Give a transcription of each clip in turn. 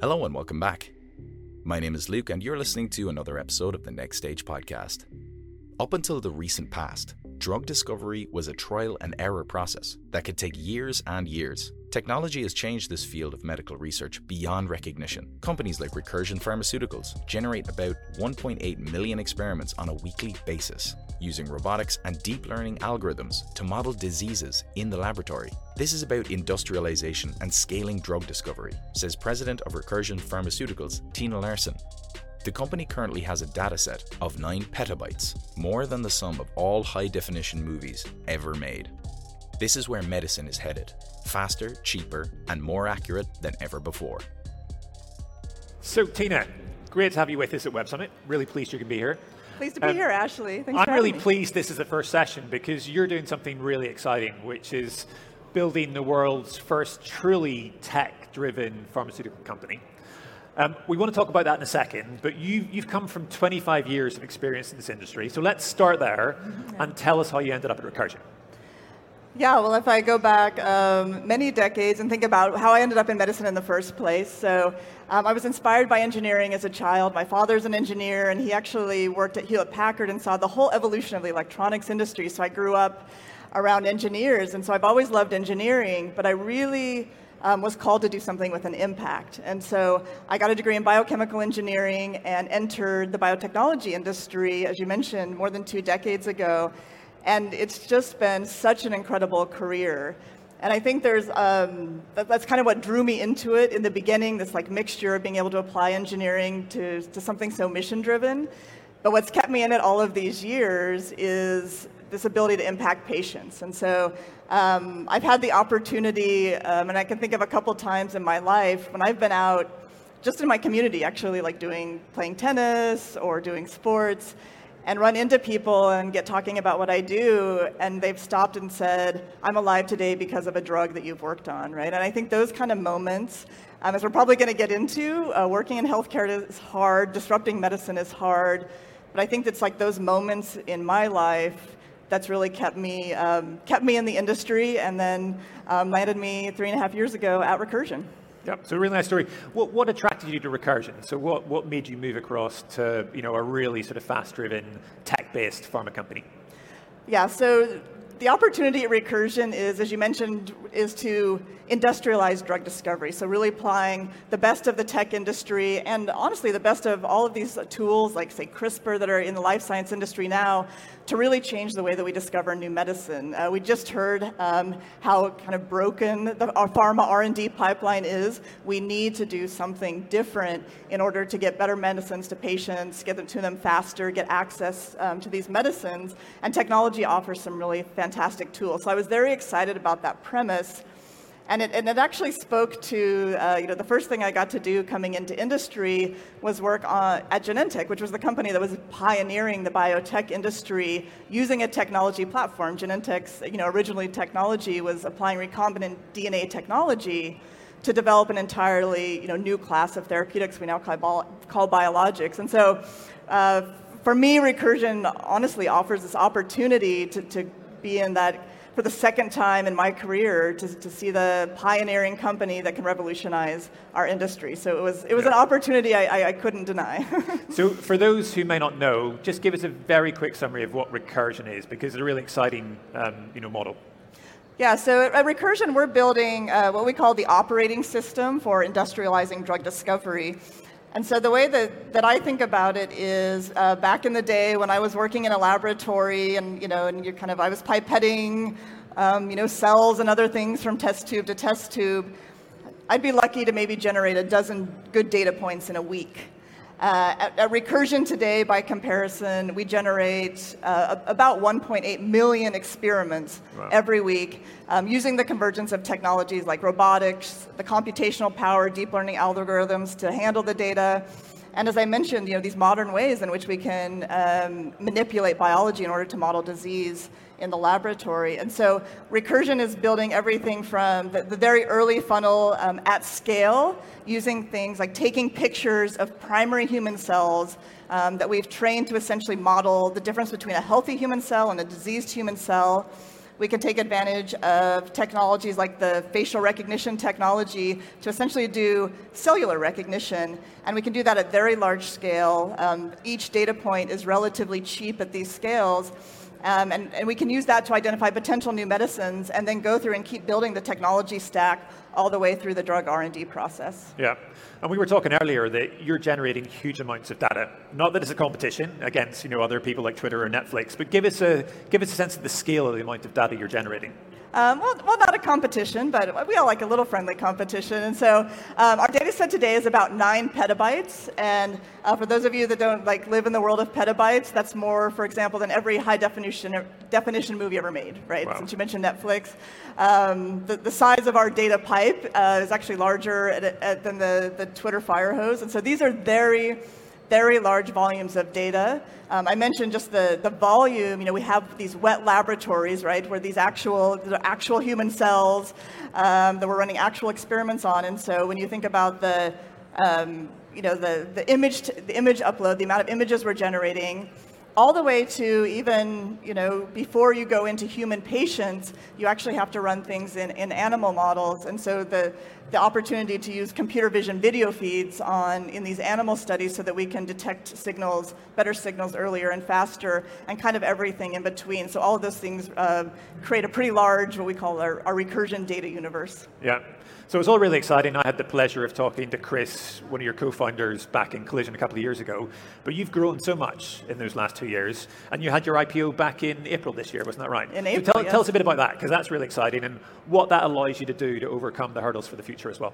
Hello and welcome back. My name is Luke, and you're listening to another episode of the Next Stage podcast. Up until the recent past, drug discovery was a trial and error process that could take years and years. Technology has changed this field of medical research beyond recognition. Companies like Recursion Pharmaceuticals generate about 1.8 million experiments on a weekly basis, using robotics and deep learning algorithms to model diseases in the laboratory. This is about industrialization and scaling drug discovery, says President of Recursion Pharmaceuticals, Tina Larson. The company currently has a dataset of 9 petabytes, more than the sum of all high definition movies ever made. This is where medicine is headed faster, cheaper, and more accurate than ever before. So, Tina, great to have you with us at Web Summit. Really pleased you can be here. Pleased to be um, here, Ashley. Thanks I'm really me. pleased this is the first session because you're doing something really exciting, which is building the world's first truly tech driven pharmaceutical company. Um, we want to talk about that in a second, but you, have come from 25 years of experience in this industry. So let's start there mm-hmm. and tell us how you ended up at Recursion. Yeah, well, if I go back um, many decades and think about how I ended up in medicine in the first place, so um, I was inspired by engineering as a child. My father's an engineer, and he actually worked at Hewlett Packard and saw the whole evolution of the electronics industry. So I grew up around engineers, and so I've always loved engineering, but I really um, was called to do something with an impact. And so I got a degree in biochemical engineering and entered the biotechnology industry, as you mentioned, more than two decades ago. And it's just been such an incredible career. And I think there's um, that, that's kind of what drew me into it in the beginning. This like mixture of being able to apply engineering to, to something so mission driven. But what's kept me in it all of these years is this ability to impact patients. And so um, I've had the opportunity, um, and I can think of a couple times in my life when I've been out just in my community, actually, like doing playing tennis or doing sports, and run into people and get talking about what I do, and they've stopped and said, "I'm alive today because of a drug that you've worked on," right? And I think those kind of moments, um, as we're probably going to get into, uh, working in healthcare is hard, disrupting medicine is hard, but I think it's like those moments in my life that's really kept me um, kept me in the industry, and then um, landed me three and a half years ago at Recursion. Yep. So really nice story. What, what attracted you to Recursion? So what, what made you move across to you know a really sort of fast-driven, tech-based pharma company? Yeah. So the opportunity at Recursion is, as you mentioned, is to industrialize drug discovery. So really applying the best of the tech industry and honestly the best of all of these tools, like say CRISPR, that are in the life science industry now, to really change the way that we discover new medicine. Uh, we just heard um, how kind of broken the, our pharma R&D pipeline is. We need to do something different in order to get better medicines to patients, get them to them faster, get access um, to these medicines. And technology offers some really fantastic tools. So I was very excited about that premise. And it, and it actually spoke to, uh, you know, the first thing I got to do coming into industry was work on, at Genentech, which was the company that was pioneering the biotech industry using a technology platform. Genentech's, you know, originally technology was applying recombinant DNA technology to develop an entirely, you know, new class of therapeutics we now call, call biologics. And so, uh, for me, Recursion honestly offers this opportunity to, to be in that for the second time in my career to, to see the pioneering company that can revolutionize our industry. So it was, it was an opportunity I, I, I couldn't deny. so, for those who may not know, just give us a very quick summary of what Recursion is, because it's a really exciting um, you know, model. Yeah, so at Recursion, we're building uh, what we call the operating system for industrializing drug discovery. And so the way that, that I think about it is uh, back in the day when I was working in a laboratory and, you know, and you're kind of, I was pipetting, um, you know, cells and other things from test tube to test tube, I'd be lucky to maybe generate a dozen good data points in a week. Uh, at, at, Recursion today, by comparison, we generate uh, about 1.8 million experiments wow. every week um, using the convergence of technologies like robotics, the computational power, deep learning algorithms to handle the data, and as I mentioned, you know, these modern ways in which we can um, manipulate biology in order to model disease in the laboratory. And so Recursion is building everything from the, the very early funnel um, at scale, using things like taking pictures of primary human cells um, that we've trained to essentially model the difference between a healthy human cell and a diseased human cell We can take advantage of technologies like the facial recognition technology to essentially do cellular recognition. And we can do that at very large scale. Um, each data point is relatively cheap at these scales. Um, and, and we can use that to identify potential new medicines and then go through and keep building the technology stack all the way through the drug R&D process. Yeah. And we were talking earlier that you're generating huge amounts of data. Not that it's a competition against you know other people like Twitter or Netflix, but give us a give us a sense of the scale of the amount of data you're generating. Um, well, well, not a competition, but we all like a little friendly competition. And so um, our data set today is about nine petabytes. And uh, for those of you that don't like live in the world of petabytes, that's more, for example, than every high definition definition movie ever made, right? Wow. Since you mentioned Netflix, um, the, the, size of our data pipe uh, is actually larger at, at, than the, the Twitter fire hose. And so these are very very large volumes of data. Um, I mentioned just the, the volume. You know, we have these wet laboratories, right, where these actual, actual human cells um, that we're running actual experiments on. And so when you think about the, um, you know, the, the, image, the image upload, the amount of images we're generating, all the way to even, you know, before you go into human patients, you actually have to run things in, in animal models. And so the, the opportunity to use computer vision video feeds on in these animal studies so that we can detect signals, better signals earlier and faster, and kind of everything in between. So all of those things uh, create a pretty large, what we call our, our recursion data universe. Yeah. So it's all really exciting. I had the pleasure of talking to Chris, one of your co-founders, back in Collision a couple of years ago. But you've grown so much in those last two years, and you had your IPO back in April this year, wasn't that right? In April, so tell, yes. tell us a bit about that, because that's really exciting, and what that allows you to do to overcome the hurdles for the future as well.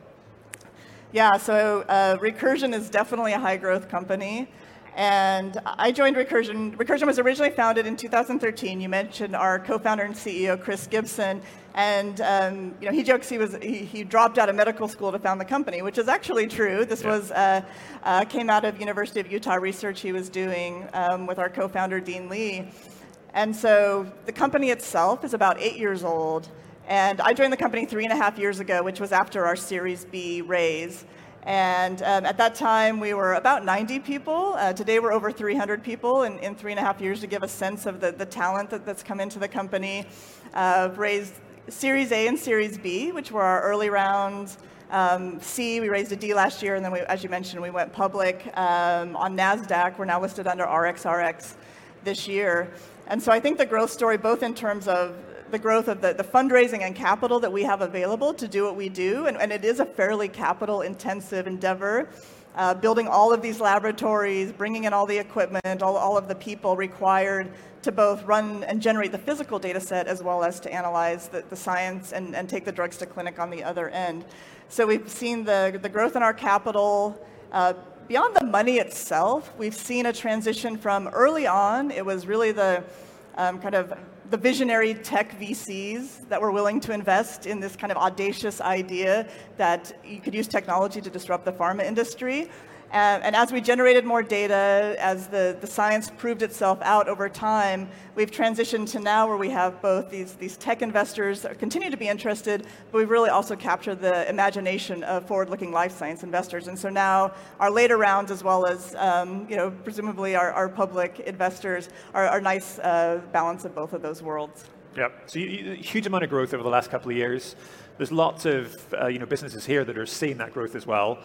Yeah, so uh, Recursion is definitely a high growth company. And I joined Recursion. Recursion was originally founded in 2013. You mentioned our co-founder and CEO, Chris Gibson. And um, you know, he jokes he was he, he, dropped out of medical school to found the company, which is actually true. This yeah. was uh, uh, came out of University of Utah research he was doing um, with our co-founder Dean Li, And so the company itself is about eight years old. And I joined the company three and a half years ago, which was after our Series B raise. And um, at that time, we were about 90 people. Uh, today, we're over 300 people in, in three and a half years to give a sense of the, the talent that, that's come into the company. Uh, raised Series A and Series B, which were our early rounds. Um, C, we raised a D last year, and then, we, as you mentioned, we went public um, on NASDAQ. We're now listed under RXRX this year. And so I think the growth story, both in terms of the growth of the, the fundraising and capital that we have available to do what we do, and, and it is a fairly capital intensive endeavor. Uh, building all of these laboratories, bringing in all the equipment, all, all of the people required to both run and generate the physical data set as well as to analyze the, the science and, and take the drugs to clinic on the other end. So we've seen the, the growth in our capital. Uh, beyond the money itself, we've seen a transition from early on, it was really the um, kind of the visionary tech VCs that were willing to invest in this kind of audacious idea that you could use technology to disrupt the pharma industry. Uh, and as we generated more data, as the, the science proved itself out over time, we've transitioned to now where we have both these, these tech investors that continue to be interested, but we've really also captured the imagination of forward-looking life science investors. And so now our later rounds, as well as um, you know, presumably our, our public investors, are, are nice uh, balance of both of those worlds. Yeah, so you, you, huge amount of growth over the last couple of years. There's lots of uh, you know, businesses here that are seeing that growth as well.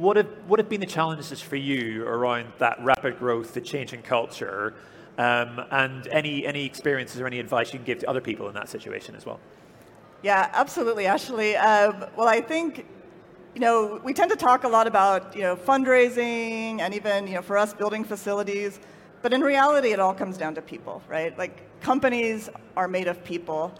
What have, what have been the challenges for you around that rapid growth, the change in culture, um, and any, any experiences or any advice you can give to other people in that situation as well? Yeah, absolutely, Ashley. Um, well, I think you know we tend to talk a lot about you know fundraising and even you know for us building facilities, but in reality, it all comes down to people, right? Like companies are made of people,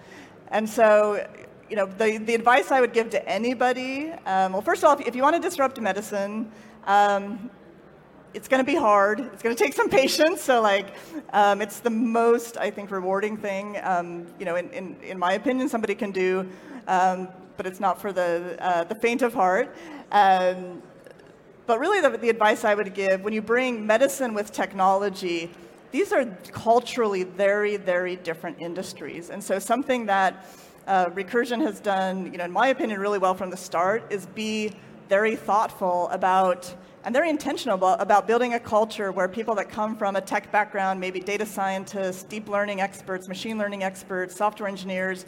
and so you know, the, the advice I would give to anybody, um, well, first of all, if, if you want to disrupt medicine, um, it's going to be hard. It's going to take some patience. So, like, um, it's the most, I think, rewarding thing, um, you know, in, in, in, my opinion, somebody can do, um, but it's not for the, uh, the faint of heart. Um, but really, the, the advice I would give when you bring medicine with technology, these are culturally very, very different industries. And so, something that uh, Recursion has done, you know, in my opinion, really well from the start is be very thoughtful about and very intentional about, building a culture where people that come from a tech background, maybe data scientists, deep learning experts, machine learning experts, software engineers,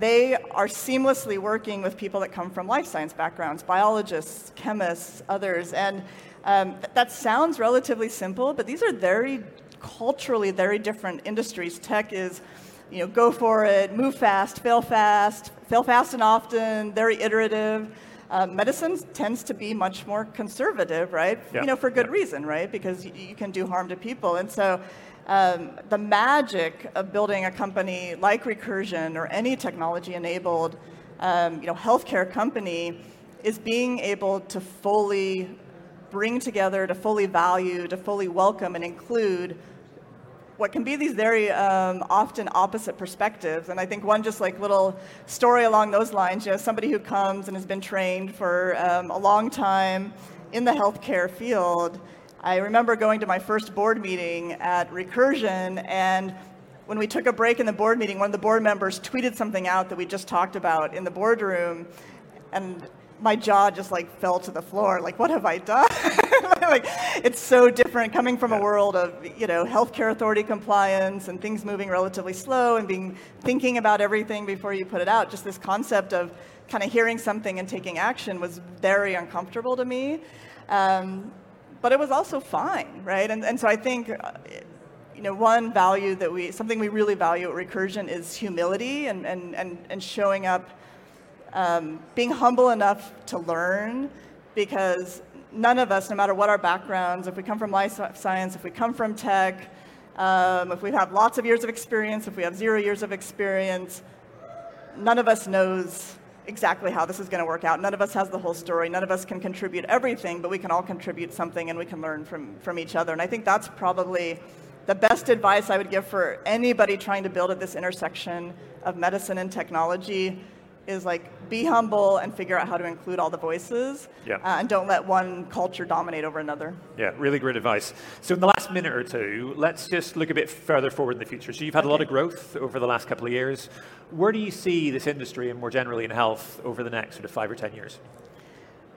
they are seamlessly working with people that come from life science backgrounds, biologists, chemists, others. And um, th- that sounds relatively simple, but these are very culturally very different industries. Tech is, you know, go for it, move fast, fail fast, fail fast and often, very iterative. Uh, medicine tends to be much more conservative, right? Yeah. You know, for good yeah. reason, right? Because you, you can do harm to people. And so um, the magic of building a company like Recursion or any technology-enabled um, you know, healthcare company is being able to fully bring together, to fully value, to fully welcome and include what can be these very um, often opposite perspectives. And I think one just like little story along those lines, you know, somebody who comes and has been trained for um, a long time in the healthcare field. I remember going to my first board meeting at Recursion, and when we took a break in the board meeting, one of the board members tweeted something out that we just talked about in the boardroom, and my jaw just like fell to the floor. Like, what have I done? like, it's so different coming from a world of you know healthcare authority compliance and things moving relatively slow and being thinking about everything before you put it out. Just this concept of kind of hearing something and taking action was very uncomfortable to me. Um, but it was also fine, right? And, and so I think, uh, you know, one value that we, something we really value at Recursion is humility and, and, and, and showing up um, being humble enough to learn because none of us, no matter what our backgrounds, if we come from life science, if we come from tech, um, if we have lots of years of experience, if we have zero years of experience, none of us knows exactly how this is going to work out. None of us has the whole story. None of us can contribute everything, but we can all contribute something and we can learn from, from each other. And I think that's probably the best advice I would give for anybody trying to build at this intersection of medicine and technology is like be humble and figure out how to include all the voices yeah. uh, and don't let one culture dominate over another yeah really great advice so in the last minute or two let's just look a bit further forward in the future so you've had okay. a lot of growth over the last couple of years where do you see this industry and more generally in health over the next sort of five or ten years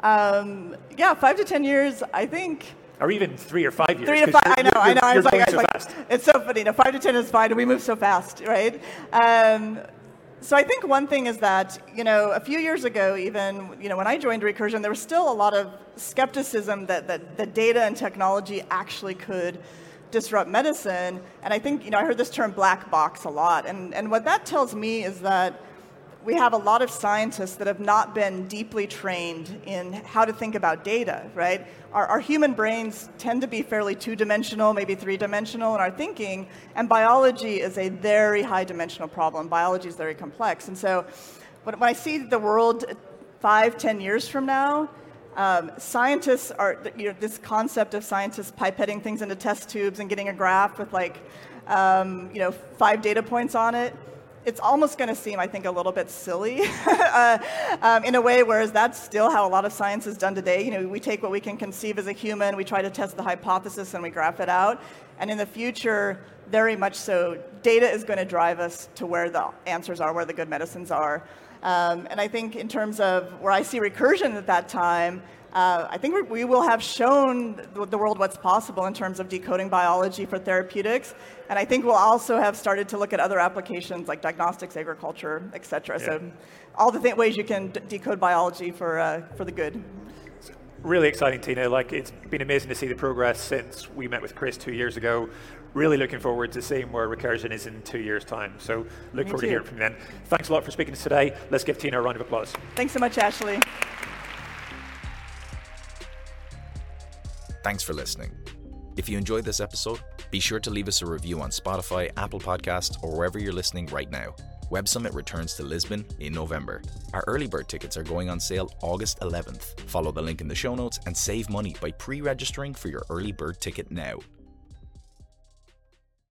um, yeah five to ten years i think or even three or five years. Three to five. I know. I know. I was like, so like it's so funny. No, five to ten is fine, and we move so fast, right? Um, so I think one thing is that, you know, a few years ago, even, you know, when I joined Recursion, there was still a lot of skepticism that, that, that data and technology actually could disrupt medicine. And I think, you know, I heard this term black box a lot. And, and what that tells me is that we have a lot of scientists that have not been deeply trained in how to think about data, right? Our, our human brains tend to be fairly two dimensional, maybe three dimensional in our thinking, and biology is a very high dimensional problem. Biology is very complex. And so when, when I see the world five, ten years from now, um, scientists are, you know, this concept of scientists pipetting things into test tubes and getting a graph with like, um, you know, five data points on it it's almost going to seem, I think, a little bit silly uh, um, in a way, whereas that's still how a lot of science is done today. You know, we take what we can conceive as a human, we try to test the hypothesis, and we graph it out. And in the future, very much so, data is going to drive us to where the answers are, where the good medicines are. Um, and I think in terms of where I see recursion at that time, uh, I think we will have shown the world what's possible in terms of decoding biology for therapeutics, and I think we'll also have started to look at other applications like diagnostics, agriculture, et cetera. Yeah. So all the th- ways you can d- decode biology for, uh, for the good. Really exciting, Tina. Like it's been amazing to see the progress since we met with Chris two years ago. Really looking forward to seeing where Recursion is in two years' time. So look Me forward too. to hearing from you then. Thanks a lot for speaking to us today. Let's give Tina a round of applause. Thanks so much, Ashley. Thanks for listening. If you enjoyed this episode, be sure to leave us a review on Spotify, Apple Podcasts, or wherever you're listening right now. Web Summit returns to Lisbon in November. Our early bird tickets are going on sale August 11th. Follow the link in the show notes and save money by pre registering for your early bird ticket now.